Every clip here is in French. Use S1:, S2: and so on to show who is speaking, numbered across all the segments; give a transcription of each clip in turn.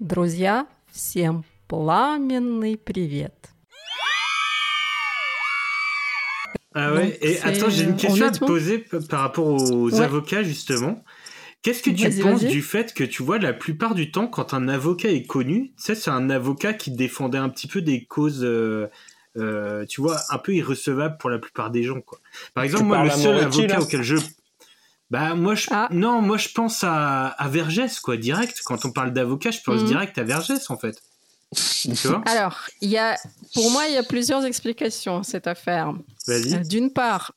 S1: Друзья, всем пламенный привет.
S2: Ah ouais,
S1: Donc,
S2: et
S1: c'est-
S2: attends, j'ai une question à te
S1: honnêtement-
S2: poser p- par rapport aux
S1: Ouais.
S2: avocats, justement. Qu'est-ce que tu
S1: Vas-y,
S2: penses
S1: vas-y.
S2: du fait que tu vois, la plupart du temps, quand un avocat est connu, tu sais, c'est un avocat qui défendait un petit peu des causes, euh, euh, tu vois, un peu irrecevables pour la plupart des gens, quoi. Par exemple, moi,
S3: parles
S2: le
S3: à
S2: seul
S3: Moretti,
S2: avocat
S3: là
S2: auquel je... bah, moi, je...
S1: Ah.
S2: Non, moi, je pense à, à Vergès, quoi, direct. Quand on parle d'avocat, je pense
S1: Mhm.
S2: direct à Vergès, en fait. tu vois
S1: Alors, il y a, pour moi, il y a plusieurs explications à cette affaire. Euh. D'une part,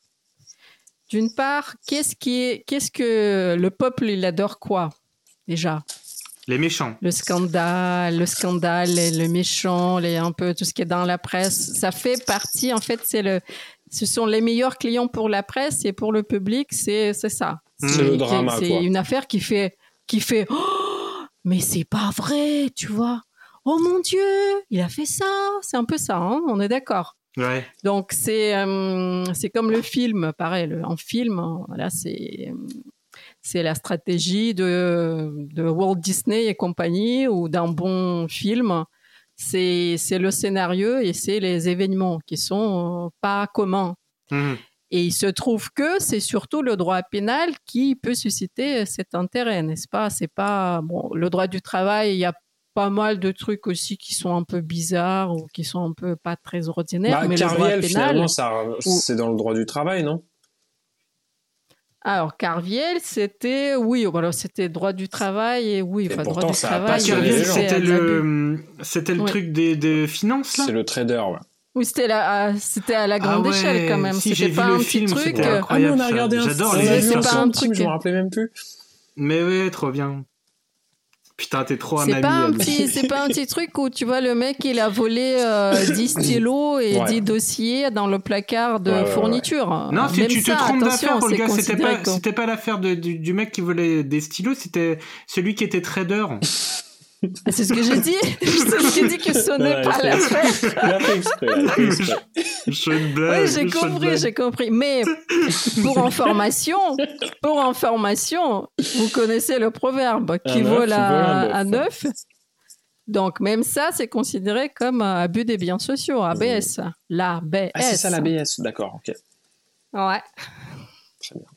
S1: d'une part, qu'est-ce qui est, qu'est-ce que le peuple il adore quoi déjà?
S2: Les méchants.
S1: Le scandale, le scandale, les- le méchant, les un peu tout ce qui est dans la presse, ça fait partie. En fait, c'est le, ce sont les meilleurs clients pour la presse et pour le public, c'est ça.
S3: C'est le drama,
S1: C'est une affaire qui fait qui fait. Oh, mais c'est pas vrai, tu vois. Oh mon Dieu, il a fait ça. C'est un peu ça, hein, on est d'accord.
S2: Ouais.
S1: Donc c'est euh, c'est comme le film, pareil. le- en film, hein, voilà, c'est c'est la stratégie de, de Walt Disney et compagnie ou d'un bon film. C'est c'est le scénario et c'est les événements qui sont euh, pas communs.
S2: Mhm.
S1: Et il se trouve que c'est surtout le droit pénal qui peut susciter cet intérêt, n'est-ce pas? C'est pas bon. Le droit du travail, il y a pas mal de trucs aussi qui sont un peu bizarres ou qui sont un peu pas très ordinaires.
S3: Bah,
S1: mais le droit
S3: Carviel,
S1: pénal,
S3: finalement, ça, c'est dans le droit du travail, non?
S1: Alors, Carviel, c'était, oui, voilà, c'était droit du travail et oui,
S3: Et
S1: enfin, droit du travail.
S2: Ah,
S3: gens.
S1: c'est
S2: c'était le, c'était le
S1: Ouais.
S2: truc des, des finances, là?
S3: C'est le trader, ouais.
S1: Oui, c'était la, à- c'était à la grande
S2: Ah ouais,
S1: échelle quand même.
S2: si, j'ai
S1: c'était
S2: vu
S1: pas
S2: le
S1: un petit
S2: film,
S1: truc.
S2: c'était
S1: euh,
S2: incroyable.
S3: ah, mais on a
S2: ça.
S3: regardé un
S2: J'adore les
S1: c'est pas un truc-
S3: je me rappelais même plus.
S2: Mais ouais, trop bien. Putain, t'es trop un
S1: C'est
S2: ami.
S1: pas un
S2: Alex.
S1: petit, c'est pas un petit truc où tu vois le mec il a volé euh, 10 stylos et
S3: Ouais.
S1: 10 dossiers dans le placard de
S3: Ouais, ouais, ouais.
S1: fourniture.
S2: Non, si
S1: Même
S2: tu te
S1: ça,
S2: trompes d'affaire, Olga, c'était pas, pas l'affaire du, du mec qui volait des stylos, c'était celui qui était trader.
S1: Ah, C'est ce que j'ai dit. c'est ce que j'ai dit que ce n'est pas
S3: c'est-
S1: l'affaire.
S3: Il a fait exprès. il a fait exprès.
S2: Je ne blague.
S1: Oui, j'ai compris, j'ai compris. Mais pour information, pour information, vous connaissez le proverbe qui vole à, neuf. Donc même ça, c'est considéré comme euh, abus des biens sociaux, ABS. L'ABS.
S3: Ah, c'est ça l'ABS, d'accord, ok.
S1: Ouais.
S3: Très bien.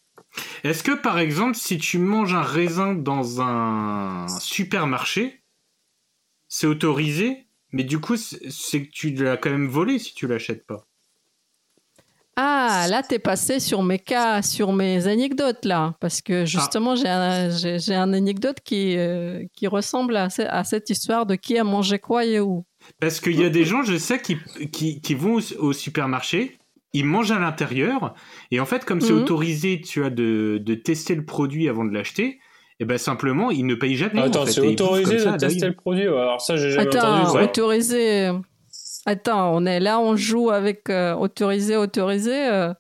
S2: Est-ce que par exemple, si tu manges un raisin dans un supermarché, c'est autorisé, mais du coup, c'est que tu l'as quand même volé si tu l'achètes pas.
S1: Ah, là, t'es passé sur mes cas, sur mes anecdotes, là. Parce
S3: Ah.
S1: que justement, j'ai un, anecdote qui, euh, qui ressemble à, à cette histoire de qui a mangé quoi et où.
S2: Parce qu'il y a des gens, je sais, qui, qui, qui vont au, au supermarché, ils mangent à l'intérieur, et en fait, comme c'est
S1: Mhm.
S2: autorisé, tu as de, de tester le produit avant de l'acheter, et ben simplement, ils ne payent jamais.
S3: Attends,
S2: en fait,
S3: c'est autorisé
S2: ça
S3: de
S2: l'œil.
S3: tester le produit Alors ça, j'ai jamais
S1: Attends,
S3: entendu. ça.
S1: autorisé. Attends, on est là, on joue avec euh, autorisé, autorisé. euh,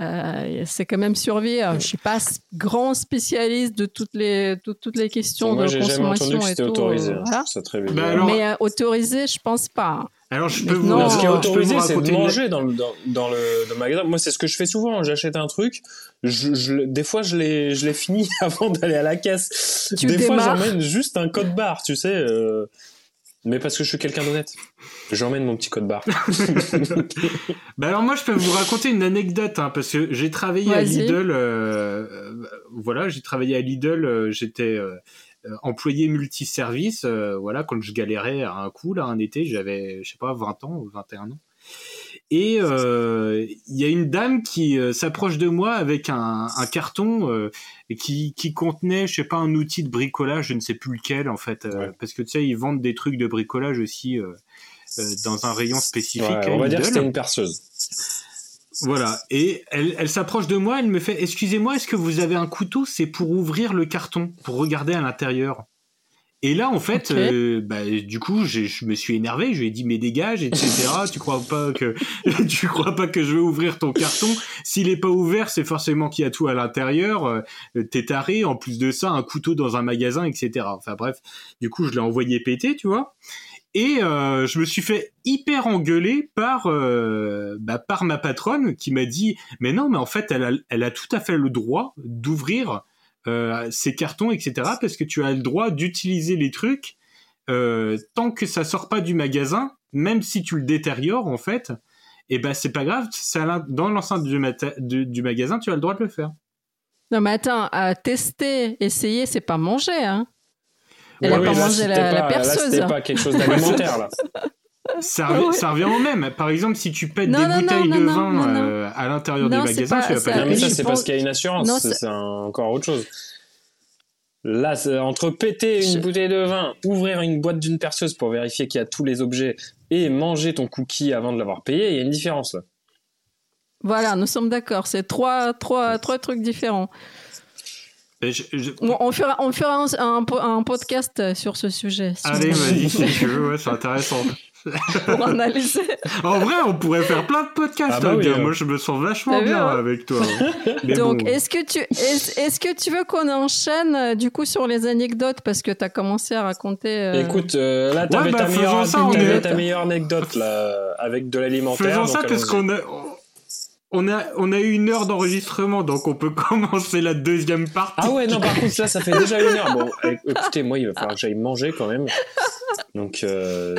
S1: euh, c'est quand même survie. Je suis pas grand spécialiste de toutes les, de toutes les questions
S3: Moi,
S1: de
S3: j'ai jamais
S1: consommation
S3: entendu que
S1: et tout.
S3: autorisé.
S1: euh,
S3: hein.
S1: voilà.
S3: Ça très bien.
S2: Bah alors-
S1: Mais euh, autorisé, je pense pas.
S2: Alors, je peux vous,
S1: non.
S3: Ce qui est autorisé, c'est de manger dans le, dans, dans le, dans le magasin. Moi, c'est ce que je fais souvent. J'achète un truc, je, je, le- des fois, je l'ai, je l'ai fini avant d'aller à la caisse.
S1: Tu
S3: des fois, j'emmène juste un code barre, tu sais. euh, mais parce que je suis quelqu'un d'honnête. J'emmène mon petit code barre.
S2: Bah alors moi je peux vous raconter une anecdote hein, parce que j'ai travaillé à. Lidl euh, euh, voilà j'ai travaillé à Lidl euh, j'étais employé multiservice euh, voilà quand je galérais à un coup là un été j'avais je sais pas 20 ans ou 21 ans et euh, il y a une dame qui euh, s'approche de moi avec un, un carton euh, qui, qui contenait je sais pas un outil de bricolage je ne sais plus lequel en fait euh,
S3: Ouais.
S2: parce que tu sais ils vendent des trucs de bricolage aussi euh, euh, dans un rayon spécifique
S3: Ouais, on va dire que c'était une perceuse.
S2: Voilà. Et elle, elle s'approche de moi, elle me fait Excusez-moi, est-ce que vous avez un couteau? C'est pour ouvrir le carton, pour regarder à l'intérieur. Et là, en fait, euh, bah, du coup, je me suis énervé. Je lui ai dit, mais dégage, etc. tu crois pas que, tu crois pas que je vais ouvrir ton carton? S'il est pas ouvert, c'est forcément qu'il y a tout à l'intérieur. Euh, T'es taré. En plus de ça, un couteau dans un magasin, etc. Enfin bref. Du coup, je l'ai envoyé péter, tu vois. Et euh, je me suis fait hyper engueuler par euh, bah, par ma patronne qui m'a dit mais non mais en fait elle a, elle a tout à fait le droit d'ouvrir euh, ces cartons etc parce que tu as le droit d'utiliser les trucs euh, tant que ça sort pas du magasin, même si tu le détériores en fait, et eh ben c'est pas grave, dans l'enceinte du, du, magasin, tu as le droit de le faire.
S1: Non mais attends, à tester, essayer, c'est pas manger, hein. Elle a pas mangé la, la, perceuse.
S3: C'était pas quelque chose d'alimentaire là.
S2: Ça, revient au même. Par exemple, si tu pètes des bouteilles de vin euh, à l'intérieur du magasin, tu vas pas
S3: Non, mais ça, c'est parce qu'il y a une assurance. C'est encore autre chose. Là, entre péter une bouteille de vin, ouvrir une boîte d'une perceuse pour vérifier qu'il y a tous les objets et manger ton cookie avant de l'avoir payé, il y a une différence là.
S1: Voilà, nous sommes d'accord. C'est trois, trois, trois trucs différents. On, fera, on fera un, podcast sur ce sujet.
S2: Allez, vas-y, si tu veux, ouais, c'est intéressant.
S1: pour analyser.
S2: En vrai, on pourrait faire plein de podcasts. Ah bah hein, Moi, je me sens vachement bien hein. avec toi.
S1: Donc, est-ce que tu est-ce, que tu veux qu'on enchaîne euh, du coup sur les anecdotes? Parce que tu as commencé à raconter.
S3: Euh, Écoute, euh, là, tu avais, ta, meilleure, ta meilleure anecdote là, avec de l'alimentaire.
S2: Faisons ça parce qu'on a on a, on a eu une heure d'enregistrement, donc on peut commencer la deuxième partie.
S3: Ah ouais, non, par contre, ça, ça fait déjà une heure. Bon, écoutez, moi, il va falloir que j'aille manger quand même. Donc, euh,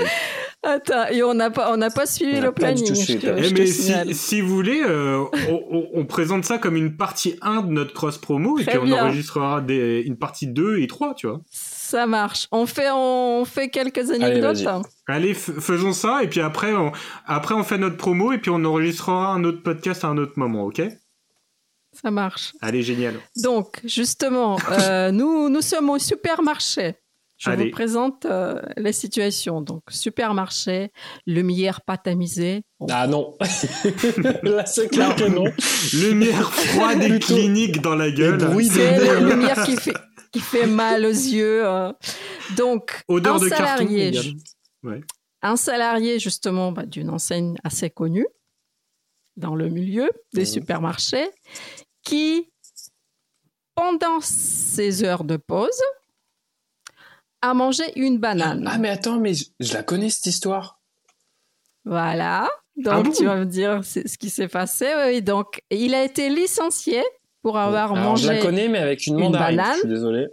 S1: Attends, et on n'a pas, on n'a pas suivi le planning.
S2: Eh, mais si, si, vous voulez, euh, on, on, présente ça comme une partie 1 de notre cross promo et qu'on enregistrera des, une partie 2 et 3, tu vois.
S1: Ça marche. On fait, on fait quelques anecdotes.
S2: Allez, faisons ça et puis après on, après on fait notre promo et puis on enregistrera un autre podcast à un autre moment, ok?
S1: Ça marche.
S2: Allez, génial.
S1: Donc, justement, euh, nous, nous sommes au supermarché. Je vous présente euh, la situation. Donc, supermarché, lumière pas tamisée.
S3: Ah non Là, c'est clair que non.
S2: Lumière froide et clinique dans la gueule.
S1: C'est la lumière qui fait, qui fait mal aux yeux. Hein. Donc,
S2: Odeur
S1: un
S2: de
S1: salarié,
S2: carton.
S1: Un salarié, justement, bah, d'une enseigne assez connue dans le milieu des supermarchés qui, pendant ses heures de pause, à manger une banane.
S3: Ah, mais attends, mais je, la connais cette histoire.
S1: Voilà. Donc, ah tu vas me dire ce qui s'est passé. Oui, donc, il a été licencié pour avoir mangé.
S3: Je la connais, mais avec une, banane. Je suis désolé.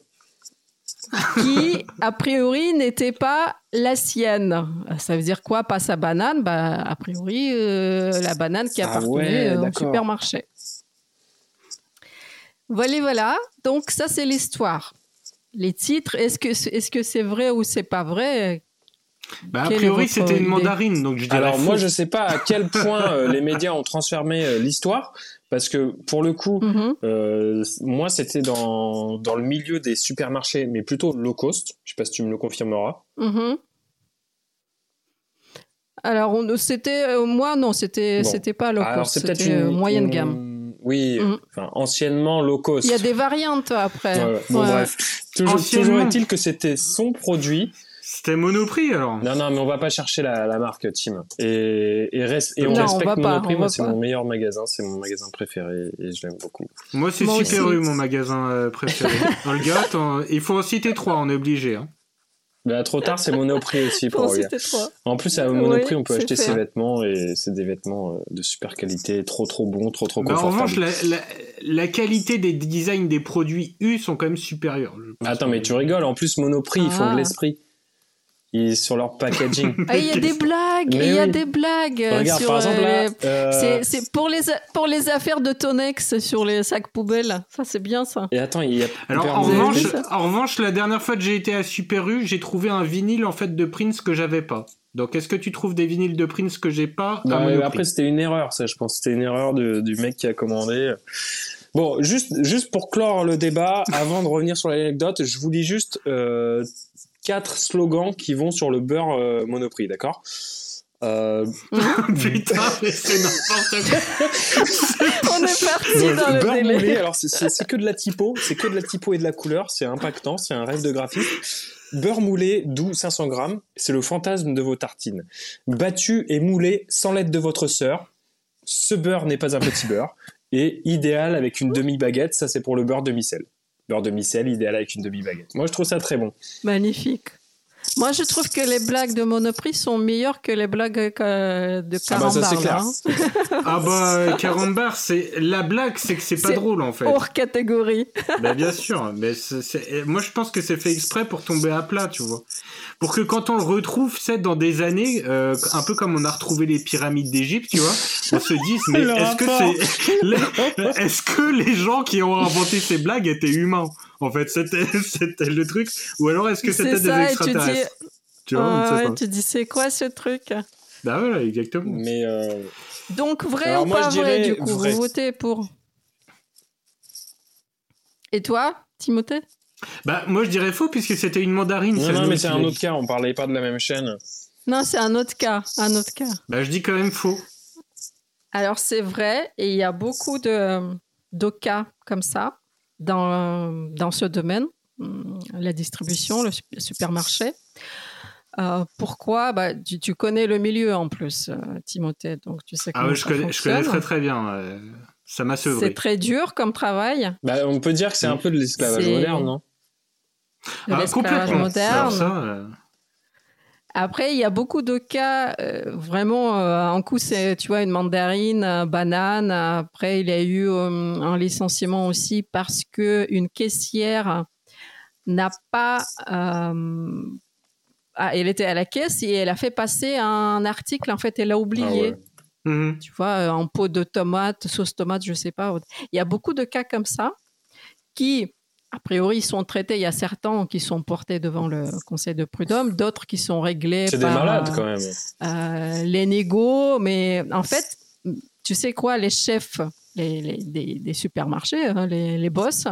S1: Qui, a priori, n'était pas la sienne. Ça veut dire quoi Pas sa banane? Bah, a priori, euh, la banane qui ah appartenait euh, au supermarché. Voilà, voilà. Donc, ça, c'est l'histoire les titres, est-ce que est-ce que c'est vrai ou c'est pas vrai?
S2: Bah, a priori, c'était une mandarine, donc je dirais
S3: Alors moi, je sais pas à quel point euh, les médias ont transformé euh, l'histoire, parce que pour le coup, mm-hmm. euh, moi, c'était dans dans le milieu des supermarchés, mais plutôt low cost. Je sais pas si tu me le confirmeras.
S1: Mm-hmm. Alors, c'était moi, non, c'était c'était pas low cost, c'était une moyenne gamme.
S3: Oui, mm. enfin, anciennement low cost.
S1: Il y a des variantes après.
S3: bon, bref. Toujours, toujours est-il que c'était son produit.
S2: C'était Monoprix alors
S3: Non, non, mais on va pas chercher la, la marque Tim. Et, et, reste, et on respecte Monoprix. Moi, c'est mon meilleur magasin, c'est mon magasin préféré et je l'aime beaucoup.
S2: Moi, c'est Super U, mon magasin euh, préféré. Regarde, il faut en citer trois, on est obligé. Hein.
S3: Bah, trop tard, c'est Monoprix aussi pour En plus, à Monoprix, on peut acheter ses vêtements et c'est des vêtements euh, de super qualité, trop trop bons, trop trop confortables.
S2: Bah, en revanche, la, la, qualité des designs des produits U sont quand même supérieurs.
S3: Attends, mais tu rigoles. En plus, Monoprix, ils font de ah. L'esprit sur leur packaging.
S1: Ah, il y a des blagues, il y a des blagues.
S3: Regarde, par exemple, là,
S1: euh, c'est pour les pour les affaires de Tonex sur les sacs poubelles. Ça c'est bien ça.
S3: Et attends, il y a.
S2: Alors en revanche, en revanche, la dernière fois que j'ai été à Super U, j'ai trouvé un vinyle en fait de Prince que j'avais pas. Donc est-ce que tu trouves des vinyles de Prince que j'ai pas
S3: Après c'était une erreur, ça je pense. C'était une erreur du mec qui a commandé. Bon, juste, juste pour clore le débat, avant de revenir sur l'anecdote, je vous dis juste euh, quatre slogans qui vont sur le beurre euh, Monoprix, d'accord?
S2: Euh... Putain, mais c'est n'importe
S1: quoi. On est parti dans le
S3: beurre
S1: délai.
S3: moulé, alors c'est que de la typo, c'est que de la typo et de la couleur, c'est impactant, c'est un rêve de graphique. Beurre moulé, doux 500 grammes, c'est le fantasme de vos tartines. Battu et moulé sans l'aide de votre sœur, ce beurre n'est pas un petit beurre. Et idéal avec une demi-baguette, ça c'est pour le beurre demi-sel beurre demi-sel idéal avec une demi-baguette. Moi, je trouve ça très bon.
S1: Magnifique. Moi, je trouve que les blagues de Monoprix sont meilleures que les blagues euh, de
S3: Ah bah, ça, c'est
S1: Carambar.
S3: clair.
S1: hein.
S2: Ah bah, Carambar, c'est la blague, c'est que c'est pas
S1: C'est
S2: drôle en fait.
S1: Hors catégorie.
S2: Bah, bien sûr, mais c'est- c'est- moi je pense que c'est fait exprès pour tomber à plat, tu vois. Pour que quand on le retrouve, c'est dans des années, euh, un peu comme on a retrouvé les pyramides d'Égypte, tu vois, on se dise, mais est-ce que c'est, est-ce que les gens qui ont inventé ces blagues étaient humains? En fait, c'était, le truc, ou alors est-ce que c'était des
S1: et tu dis,
S2: extraterrestres Tu vois,
S1: ouais, tu dis, c'est quoi ce truc?
S2: Bah voilà, exactement.
S3: Mais euh,
S1: Donc, vrai
S3: Alors
S1: ou
S3: moi,
S1: pas vrai, du coup
S3: vrai.
S1: Vous votez pour. Et toi, Timothée?
S2: Bah moi je dirais faux puisque c'était une mandarine.
S3: non,
S2: c'est
S3: non, mais c'est un autre cas. On parlait pas de la même chaîne.
S1: Non, c'est un autre cas. Un autre cas.
S2: Bah je dis quand même faux.
S1: Alors, c'est vrai, et il y a beaucoup de, de cas comme ça dans, dans ce domaine, hum, la distribution, le su- supermarché. Euh, pourquoi? Bah, tu, tu connais le milieu en plus, euh, Timothée, donc tu sais
S2: Ah
S1: comment
S2: ouais, je
S1: ça
S2: connais, je connais très très bien. euh, ça m'a
S1: C'est
S2: sevré.
S1: très dur comme travail,
S3: Bah, on peut dire que c'est un peu de l'esclavage
S1: C'est-
S3: moderne, non?
S2: Ah,
S1: l'esclavage moderne.
S2: Ça, euh,
S1: Après, il y a beaucoup de cas, euh, vraiment, euh, un coup, c'est, tu vois, une mandarine, euh, banane. Après, il y a eu euh, un licenciement aussi parce que une caissière n'a pas... euh, ah, elle était à la caisse et elle a fait passer un article, en fait, elle a oublié.
S3: Ah ouais.
S2: mhm.
S1: Tu vois, en pot de tomate, sauce tomate, je sais pas. Il y a beaucoup de cas comme ça qui, a priori, sont traités. Il y a certains qui sont portés devant le Conseil de prud'homme, d'autres qui sont réglés
S3: C'est des
S1: par
S3: malades
S1: euh,
S3: quand même.
S1: euh, les négos. Mais en fait, tu sais quoi, les chefs les, les- des, des supermarchés, hein, les, les boss,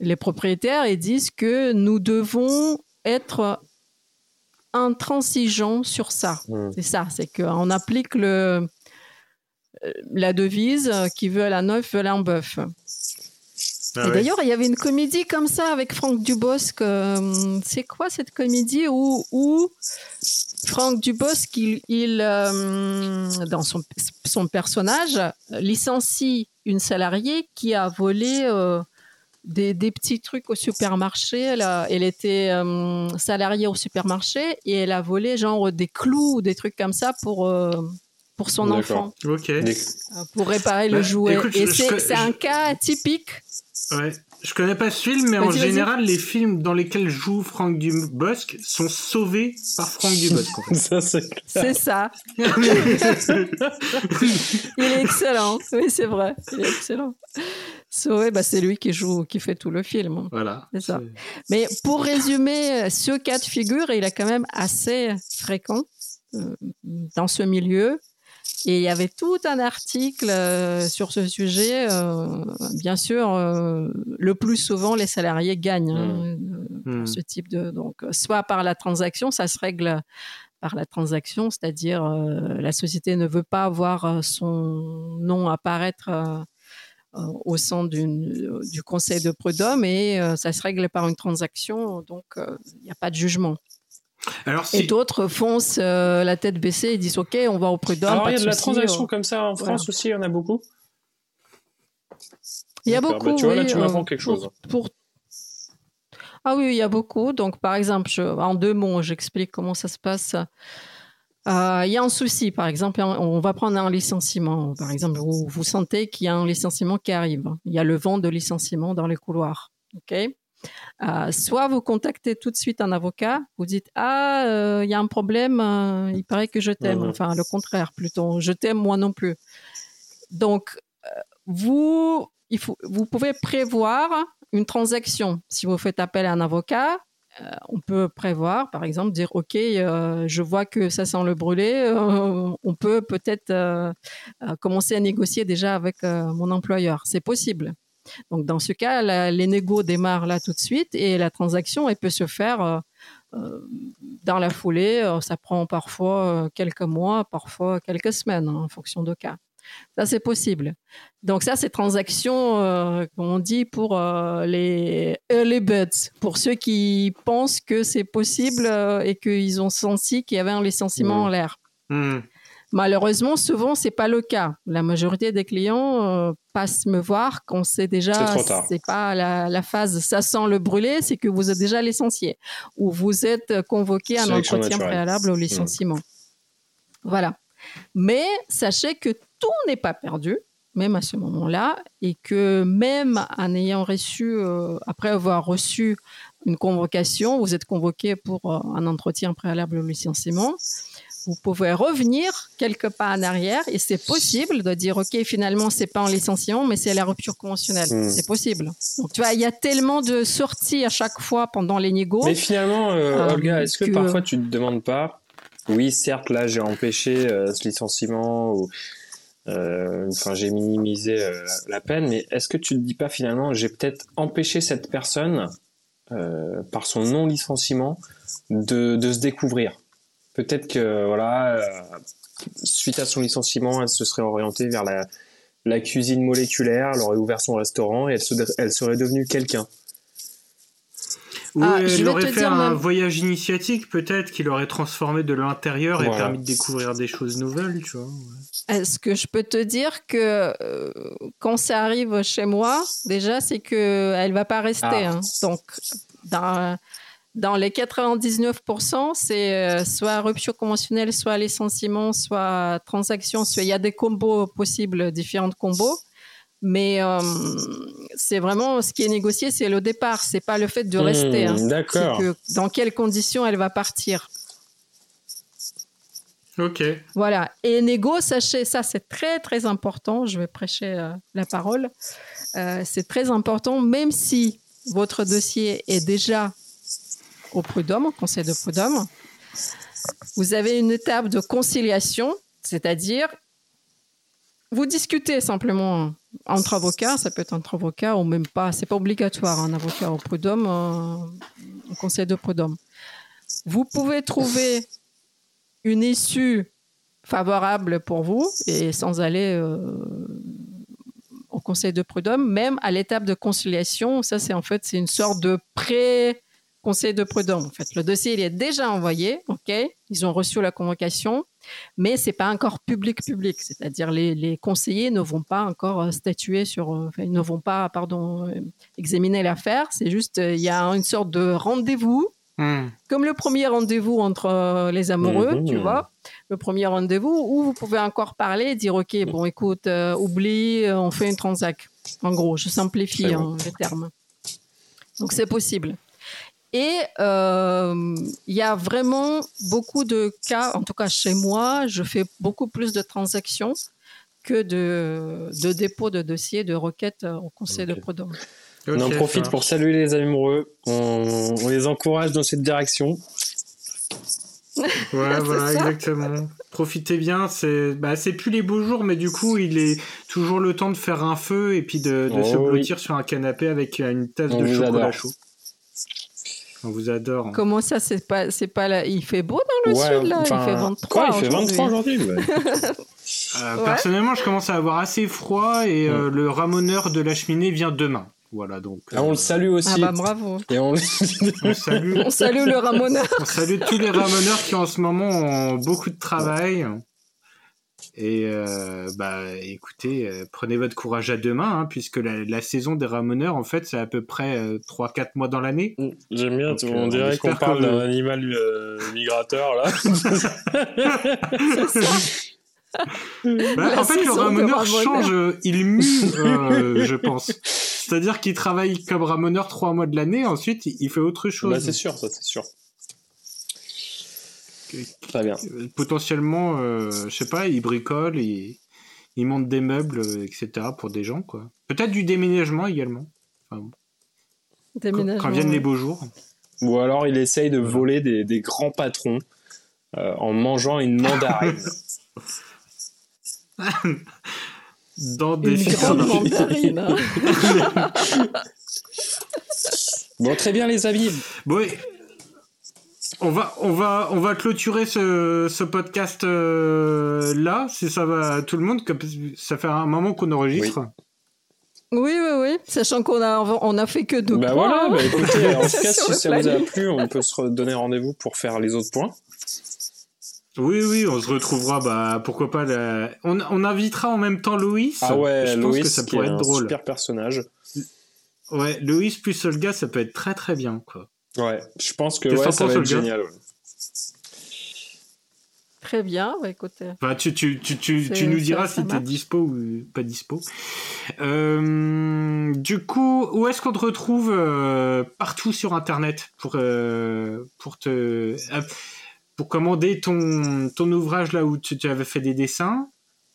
S1: les propriétaires, ils disent que nous devons être intransigeants sur ça.
S3: Mm.
S1: C'est ça, c'est qu'on applique le, euh, la devise euh, qui veut la neuf, veut un bœuf.
S2: Ah ouais.
S1: d'ailleurs, il y avait une comédie comme ça avec Franck Dubosc. euh, c'est quoi cette comédie où, où Franck Dubosc, il, il, euh, dans son, son personnage, licencie une salariée qui a volé euh, des, des petits trucs au supermarché. Elle, a- elle était salariée au supermarché et elle a volé genre des clous ou des trucs comme ça pour, pour son enfant,
S2: Ok.
S1: Euh, pour réparer le
S2: Bah,
S1: jouet.
S2: écoute,
S1: et c'est
S2: je-
S1: un cas typique
S2: Ouais. Je connais pas ce film, mais en général, les films dans lesquels joue Franck Dubosc sont sauvés par Franck Dubosc. en fait.
S3: Ça, c'est
S1: ça. Il est excellent. Oui, c'est vrai. Il est excellent. So, ouais, bah, c'est lui qui joue, qui fait tout le film.
S2: voilà.
S1: C'est ça. Mais pour résumer, ce cas de figure, il est quand même assez fréquent euh, dans ce milieu. Et il y avait tout un article euh, sur ce sujet. euh, bien sûr, euh, le plus souvent, les salariés gagnent hein,
S2: Hmm.
S1: pour ce type de. Donc, soit par la transaction, ça se règle par la transaction, c'est-à-dire la société ne veut pas voir son nom apparaître au sein du conseil de prud'homme et ça se règle par une transaction, donc il n'y a pas de jugement.
S2: Alors,
S1: Et d'autres foncent euh, la tête baissée et disent OK, on va au prud'homme.
S3: Alors, il y a de la transaction
S1: euh.
S3: comme ça en France aussi, il y en a beaucoup.
S1: Il y a
S3: D'accord.
S1: beaucoup.
S3: Bah, tu vois, là, tu
S1: euh,
S3: m'apprends quelque
S1: pour-
S3: chose.
S1: pour- Ah oui, il y a beaucoup. Donc, par exemple, je- en deux mots, j'explique comment ça se passe. Euh, Il y a un souci, par exemple, on on va prendre un licenciement. Par exemple, vous, vous sentez qu'il y a un licenciement qui arrive. Il y a le vent de licenciement dans les couloirs. OK? Euh, soit vous contactez tout de suite un avocat, vous dites Ah, euh, il y a un problème, euh, il paraît que je t'aime. Enfin, le contraire, plutôt, je t'aime, moi non plus. Donc, vous, il faut, vous pouvez prévoir une transaction. Si vous faites appel à un avocat, on peut prévoir, par exemple, dire OK, je vois que ça sent le brûler, euh, on peut peut-être commencer à négocier déjà avec mon employeur. C'est possible. Donc, dans ce cas, la- les négos démarrent là tout de suite et la transaction, elle peut se faire euh, euh, dans la foulée. Euh, Ça prend parfois quelques mois, parfois quelques semaines, hein, en fonction de cas. Ça, c'est possible. Donc ça, c'est transaction, euh, comme on dit, pour euh, les early birds, pour ceux qui pensent que c'est possible euh, et qu'ils ont senti qu'il y avait un licenciement
S3: Mhm.
S1: en l'air.
S2: Hmm.
S1: Malheureusement, souvent, c'est pas le cas. La majorité des clients euh, passent me voir quand c'est déjà,
S3: C'est
S1: pas la, la phase, ça sent le brûlé, c'est que vous êtes déjà licencié ou vous êtes convoqué à un entretien préalable au licenciement. Voilà. Mais sachez que tout n'est pas perdu, même à ce moment-là, et que même en ayant reçu, euh, après avoir reçu une convocation, vous êtes convoqué pour euh, un entretien préalable au licenciement, vous pouvez revenir quelques pas en arrière et c'est possible de dire ok finalement c'est pas en licenciement mais c'est la rupture conventionnelle
S3: Hmm.
S1: c'est possible donc tu vois il y a tellement de sorties à chaque fois pendant les négos
S3: Mais finalement, euh,
S1: Euh,
S3: Olga, est-ce que,
S1: que-
S3: parfois tu te demandes pas, oui, certes, là, j'ai empêché euh, ce licenciement ou euh, enfin, j'ai minimisé euh, la peine, mais est-ce que tu te dis pas finalement, j'ai peut-être empêché cette personne euh, par son non licenciement de, de se découvrir? Peut-être que voilà, euh, suite à son licenciement, elle se serait orientée vers la, la cuisine moléculaire, elle aurait ouvert son restaurant et elle, se- elle serait devenue quelqu'un.
S2: Ou
S1: Ah, je
S2: elle aurait fait un
S1: même-
S2: voyage initiatique, peut-être, qui l'aurait transformé de l'intérieur et permis de découvrir des choses nouvelles, tu vois.
S1: Est-ce que je peux te dire que euh, quand ça arrive chez moi, déjà, c'est que elle va pas rester.
S3: Ah.
S1: hein. Donc, dans, dans les 99%, c'est euh, soit rupture conventionnelle, soit licenciement, soit transaction. Soit il y a des combos possibles, différents combos. Mais euh, c'est vraiment ce qui est négocié, c'est le départ. C'est pas le fait de rester.
S3: Hmm,
S1: hein.
S3: D'accord.
S1: C'est que dans quelles conditions elle va partir.
S2: Ok.
S1: Voilà. Et négo, sachez, ça c'est très très important. Je vais prêcher euh, la parole. Euh, c'est très important, même si votre dossier est déjà au prud'homme, au conseil de prud'homme, vous avez une étape de conciliation, c'est-à-dire vous discutez simplement entre avocats, ça peut être entre avocats ou même pas, c'est pas obligatoire un avocat au prud'homme, euh, au conseil de prud'homme. Vous pouvez trouver une issue favorable pour vous et sans aller euh, au conseil de prud'homme, même à l'étape de conciliation, ça c'est en fait c'est une sorte de pré conseil de prud'homme. En fait, le dossier il est déjà envoyé, ok, ils ont reçu la convocation, mais c'est pas encore public public, c'est-à-dire les, les conseillers ne vont pas encore euh, statuer sur, euh, enfin, ils ne vont pas, pardon, euh, examiner l'affaire. C'est juste euh, il y a une sorte de rendez-vous
S2: Hmm.
S1: comme le premier rendez-vous entre les amoureux,
S3: Mhm.
S1: tu vois, le premier rendez-vous où vous pouvez encore parler et dire ok bon écoute euh, oublie euh, on fait une transac. En gros, je simplifie hein, les termes. Donc c'est possible. Et euh, il y a vraiment beaucoup de cas, en tout cas chez moi, je fais beaucoup plus de transactions que de, de dépôt de dossiers, de requêtes euh, au conseil de prud'homme.
S3: On en profite
S2: ça
S3: pour saluer les amoureux. On, on les encourage dans cette direction.
S2: Ouais, voilà,
S1: ça.
S2: exactement. Profitez bien, c'est bah, c'est plus les beaux jours, mais du coup, il est toujours le temps de faire un feu et puis de, de
S3: Oh
S2: se
S3: oui.
S2: blottir sur un canapé avec une tasse
S3: On
S2: de chocolat
S3: adore.
S2: chaud. On vous adore. hein.
S1: Comment ça, c'est pas, c'est pas là, il fait beau dans le
S3: Ouais,
S1: sud là,
S3: enfin,
S1: il fait 23.
S3: quoi, il fait
S1: aujourd'hui.
S3: 23 aujourd'hui. ouais.
S2: Euh,
S1: Ouais.
S2: Personnellement, je commence à avoir assez froid et euh, le ramoneur de la cheminée vient demain. Voilà, donc.
S3: Ah, on le
S2: euh,
S3: salue aussi.
S1: Ah bah bravo.
S3: Et on...
S2: on salue,
S1: On salue le ramoneur.
S2: on salue tous les ramoneurs qui en ce moment ont beaucoup de travail. Et euh, bah écoutez, euh, prenez votre courage à deux mains, hein, puisque la, la saison des ramoneurs, en fait, c'est à peu près euh, 3-4 mois dans l'année.
S3: J'aime bien,
S2: Donc,
S3: on
S2: euh, on
S3: dirait qu'on parle
S2: que-
S3: d'un animal euh, migrateur là.
S2: Bah, en fait, le ramoneur change, euh, il mue, euh, je pense. C'est-à-dire qu'il travaille comme ramoneur trois mois de l'année, ensuite il il fait autre chose.
S3: bah, c'est sûr, ça c'est sûr. Très bien.
S2: Potentiellement, euh, je sais pas, il bricole, il, il monte des meubles, euh, etc. pour des gens, quoi. Peut-être du déménagement également. Enfin, quand,
S1: Déménagement.
S2: quand viennent les beaux jours.
S3: Ou alors il essaye de voler des, des grands patrons euh, en mangeant une mandarine.
S2: Dans des
S1: Une grande mandarine. hein.
S3: bon, très bien les amis.
S2: Bon, et- on va, on va, on va clôturer ce, ce podcast euh, là, si ça va à tout le monde, ça fait un moment qu'on enregistre.
S1: Oui, oui, oui. Sachant qu'on a, on a fait que deux
S3: Bah
S1: points.
S3: voilà,
S1: hein.
S3: bah écoutez, en tout cas, si ça vous a plu, on peut se redonner rendez-vous pour faire les autres points.
S2: Oui, oui, on se retrouvera. Bah, pourquoi pas. la- On, on invitera en même temps Loïs.
S3: Ah ouais,
S2: je pense que ça
S3: qui
S2: pourrait
S3: est
S2: être
S3: un
S2: drôle.
S3: super personnage.
S2: Ouais, Loïs plus Olga, ça peut être très très bien, quoi.
S3: Ouais, je pense que ouais, ça va être génial. ouais.
S1: Très bien, bah, écoutez.
S2: Enfin, tu, tu, tu, tu, tu nous diras
S1: ça
S2: si t'es
S1: marche.
S2: dispo ou pas dispo. Euh, du coup, où est-ce qu'on te retrouve euh, partout sur Internet pour, euh, pour te euh, pour commander ton, ton ouvrage là où tu, tu avais fait des dessins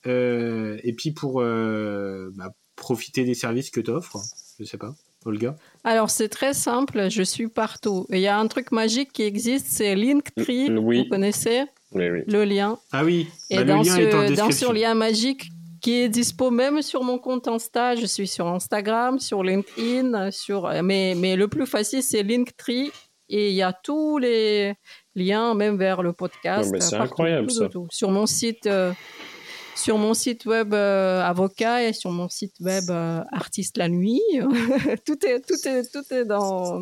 S2: euh, et puis pour euh, bah, profiter des services que t'offres Je sais pas, Olga.
S1: Alors, c'est très simple, je suis partout. Il y a un truc magique qui existe, c'est Linktree.
S3: L- oui.
S1: Vous connaissez
S3: Oui, oui.
S1: le lien
S2: Ah oui,
S1: Et
S2: bah,
S1: dans,
S2: le lien est en
S1: ce, dans
S2: description.
S1: ce lien magique qui est dispo même sur mon compte Insta, je suis sur Instagram, sur LinkedIn, sur mais, mais le plus facile c'est Linktree et il y a tous les liens même vers le podcast.
S3: C'est incroyable,
S1: tout,
S3: ça.
S1: tout, tout. Sur mon site euh, sur mon site web euh, avocat et sur mon site web euh, artiste la nuit, tout est tout est tout est dans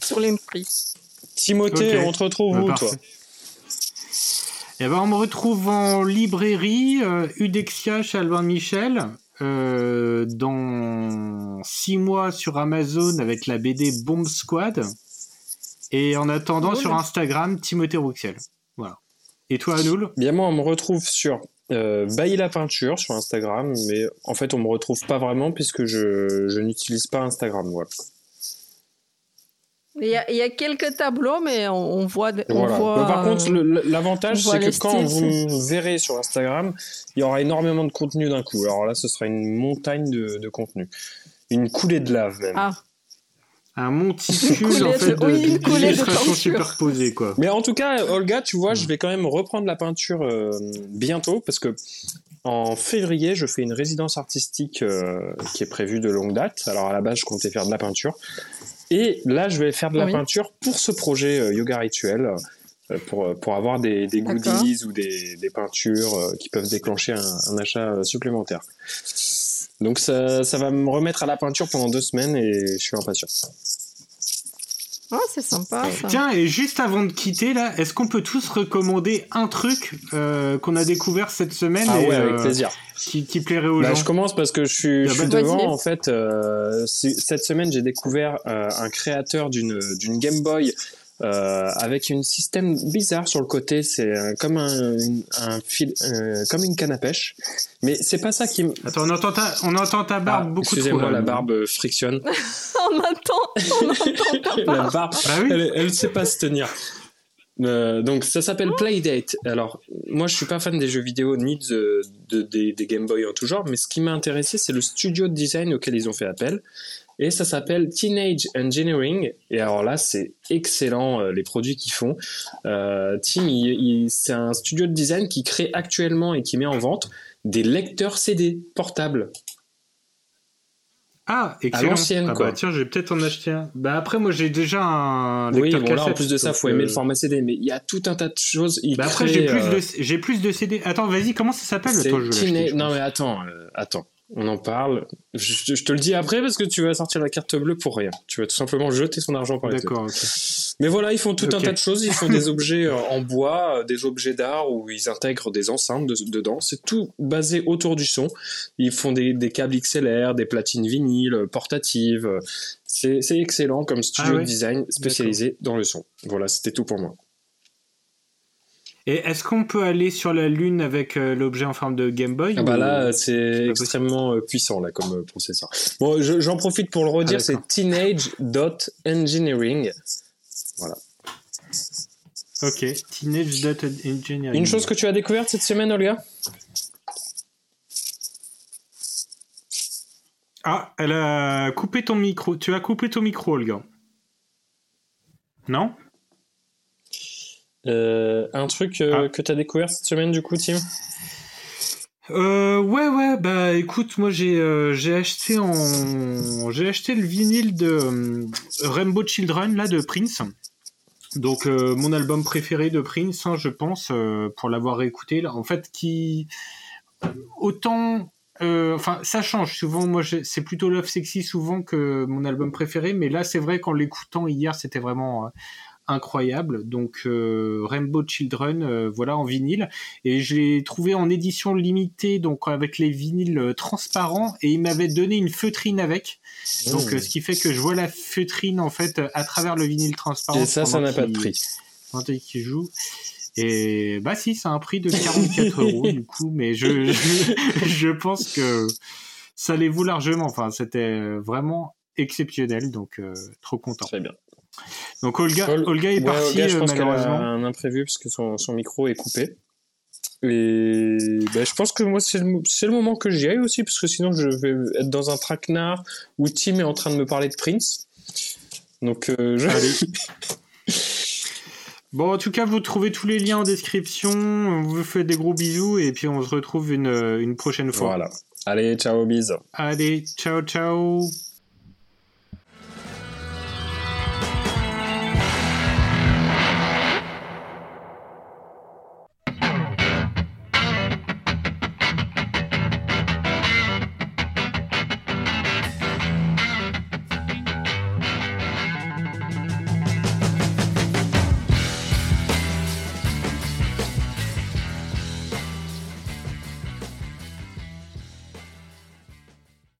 S1: sur.
S3: Timothée, on te retrouve où, toi?
S2: Eh ben, on me retrouve en librairie euh, Udexia chez Albin Michel. euh, dans six mois sur Amazon avec la BD Bomb Squad. Et en attendant sur Instagram, Timothée Rouxel. Voilà. Et toi, Anoul?
S3: Bien, moi, on me retrouve sur euh, Bailly la peinture sur Instagram, mais en fait, on me retrouve pas vraiment puisque je, je n'utilise pas Instagram. Voilà.
S1: Il y, a, il y a quelques tableaux, mais on, on voit. On
S3: Voilà.
S1: voit
S3: Mais par contre, l'avantage, c'est que quand
S1: styles,
S3: vous verrez sur Instagram, il y aura énormément de contenu d'un coup. Alors là, ce sera une montagne de, de contenu. Une coulée de lave, même.
S1: Ah,
S2: Un monticule en fait
S1: de-
S2: de,
S1: oui,
S2: de- d'illustrations
S1: peinture.
S2: superposées quoi.
S3: Mais en tout cas, Olga, tu vois, je vais quand même reprendre la peinture euh, bientôt parce que en février, je fais une résidence artistique euh, qui est prévue de longue date. Alors à la base, je comptais faire de la peinture. Et là, je vais faire de la
S1: Oui.
S3: peinture pour ce projet euh, Yoga Rituel, pour, pour avoir des, des
S1: D'accord.
S3: goodies ou des, des peintures qui peuvent déclencher un, un achat supplémentaire. Donc ça, ça va me remettre à la peinture pendant deux semaines et je suis impatient.
S1: ah, c'est sympa ça.
S2: Tiens, et juste avant de quitter là, est-ce qu'on peut tous recommander un truc euh, qu'on a découvert cette semaine
S3: Ah
S2: et,
S3: ouais, avec
S2: euh,
S3: plaisir.
S2: qui, qui plairait aux
S3: Bah,
S2: gens
S3: je commence parce que je suis, je
S2: Ah
S3: suis
S2: bah,
S3: devant. En fait, euh, cette semaine, j'ai découvert euh, un créateur d'une d'une Game Boy euh, avec un système bizarre sur le côté. C'est euh, comme un, une- un fil, euh, comme une canne à pêche. Mais c'est pas ça qui me.
S2: Attends, on entend ta, on entend ta barbe
S3: Ah,
S2: beaucoup trop.
S3: Excusez-moi, la barbe frictionne.
S1: on attend, on entend ta
S3: la
S1: barbe.
S3: barbe,
S2: Bah oui.
S3: elle, elle sait pas se tenir. Euh, donc ça s'appelle Playdate. Alors moi je suis pas fan des jeux vidéo ni de, de- des, des Game Boy en tout genre, mais ce qui m'a intéressé c'est le studio de design auquel ils ont fait appel. Et ça s'appelle Teenage Engineering. Et alors là c'est excellent euh, les produits qu'ils font. Euh, Tim, c'est un studio de design qui crée actuellement et qui met en vente des lecteurs CD portables.
S2: Ah, excellent.
S3: l'ancienne,
S2: ah
S3: quoi.
S2: bah tiens, je vais peut-être en acheter un. Bah après, moi j'ai déjà un
S3: Oui, bon là en
S2: cassette,
S3: plus de ça, faut aimer
S2: euh,
S3: le format CD, mais il y a tout un tas de choses. Il
S2: Bah après, j'ai plus,
S3: euh,
S2: de, j'ai plus de CD. Attends, vas-y, comment ça s'appelle
S3: Teenage- Non mais attends, euh, attends. On en parle. Je, je te le dis après parce que tu vas sortir la carte bleue pour rien. Tu vas tout simplement jeter son argent par.
S2: D'accord.
S3: Mais voilà, ils font tout un tas de choses. Ils font des objets euh, en bois, euh, des objets d'art où ils intègrent des enceintes de- dedans. C'est tout basé autour du son. Ils font des, des câbles XLR, des platines vinyles, euh, portatives. C'est excellent comme studio
S2: Ah ouais.
S3: de design spécialisé dans le son. Voilà, c'était tout pour moi.
S2: Et est-ce qu'on peut aller sur la Lune avec euh, l'objet en forme de Game Boy
S3: Ah bah là, c'est extrêmement euh, puissant là comme euh, processeur. Bon, je- j'en profite pour le redire,
S2: Ah,
S3: c'est teenage.engineering.
S2: Ok, Teenage Data Engineering.
S3: Une chose que tu as découverte cette semaine, Olga?
S2: Ah, elle a coupé ton micro. Tu as coupé ton micro, Olga. Non?
S3: Euh, Un truc euh,
S2: Ah.
S3: que tu as découvert cette semaine, du coup, Tim?
S2: Euh, ouais, ouais, bah écoute, moi j'ai j'ai acheté en j'ai acheté le vinyle de Rainbow Children là de Prince. Donc mon album préféré de Prince, hein, je pense, pour l'avoir écouté là, en fait, qui autant, euh, enfin ça change souvent. Moi c'est plutôt Love Sexy souvent que mon album préféré, mais là c'est vrai qu'en l'écoutant hier, c'était vraiment incroyable. Donc Rainbow Children, voilà en vinyle. Et je l'ai trouvé en édition limitée, donc avec les vinyles transparents. Et il m'avait donné une feutrine avec. Donc ce qui fait que je vois la feutrine en fait à travers le vinyle transparent.
S3: Et ça, ça n'a pas de prix.
S2: Qui joue. Et bah si, c'est un prix de 44 euros du coup, mais je, je, je pense que ça les vaut largement. Enfin, c'était vraiment exceptionnel, donc euh, trop content.
S3: Très bien.
S2: Donc Olga, Olga est partie
S3: Olga, je pense
S2: malheureusement.
S3: qu'elle a un imprévu parce que son, son micro est coupé. Et ben, je pense que moi, c'est le, le moment que j'y aille aussi, parce que sinon, je vais être dans un traquenard où Tim est en train de me parler de Prince. Donc, euh, je...
S2: Bon, en tout cas, vous trouvez tous les liens en description. On vous fait des gros bisous et puis on se retrouve une, une prochaine fois.
S3: Voilà. Allez, ciao, bisous.
S2: Allez, ciao, ciao.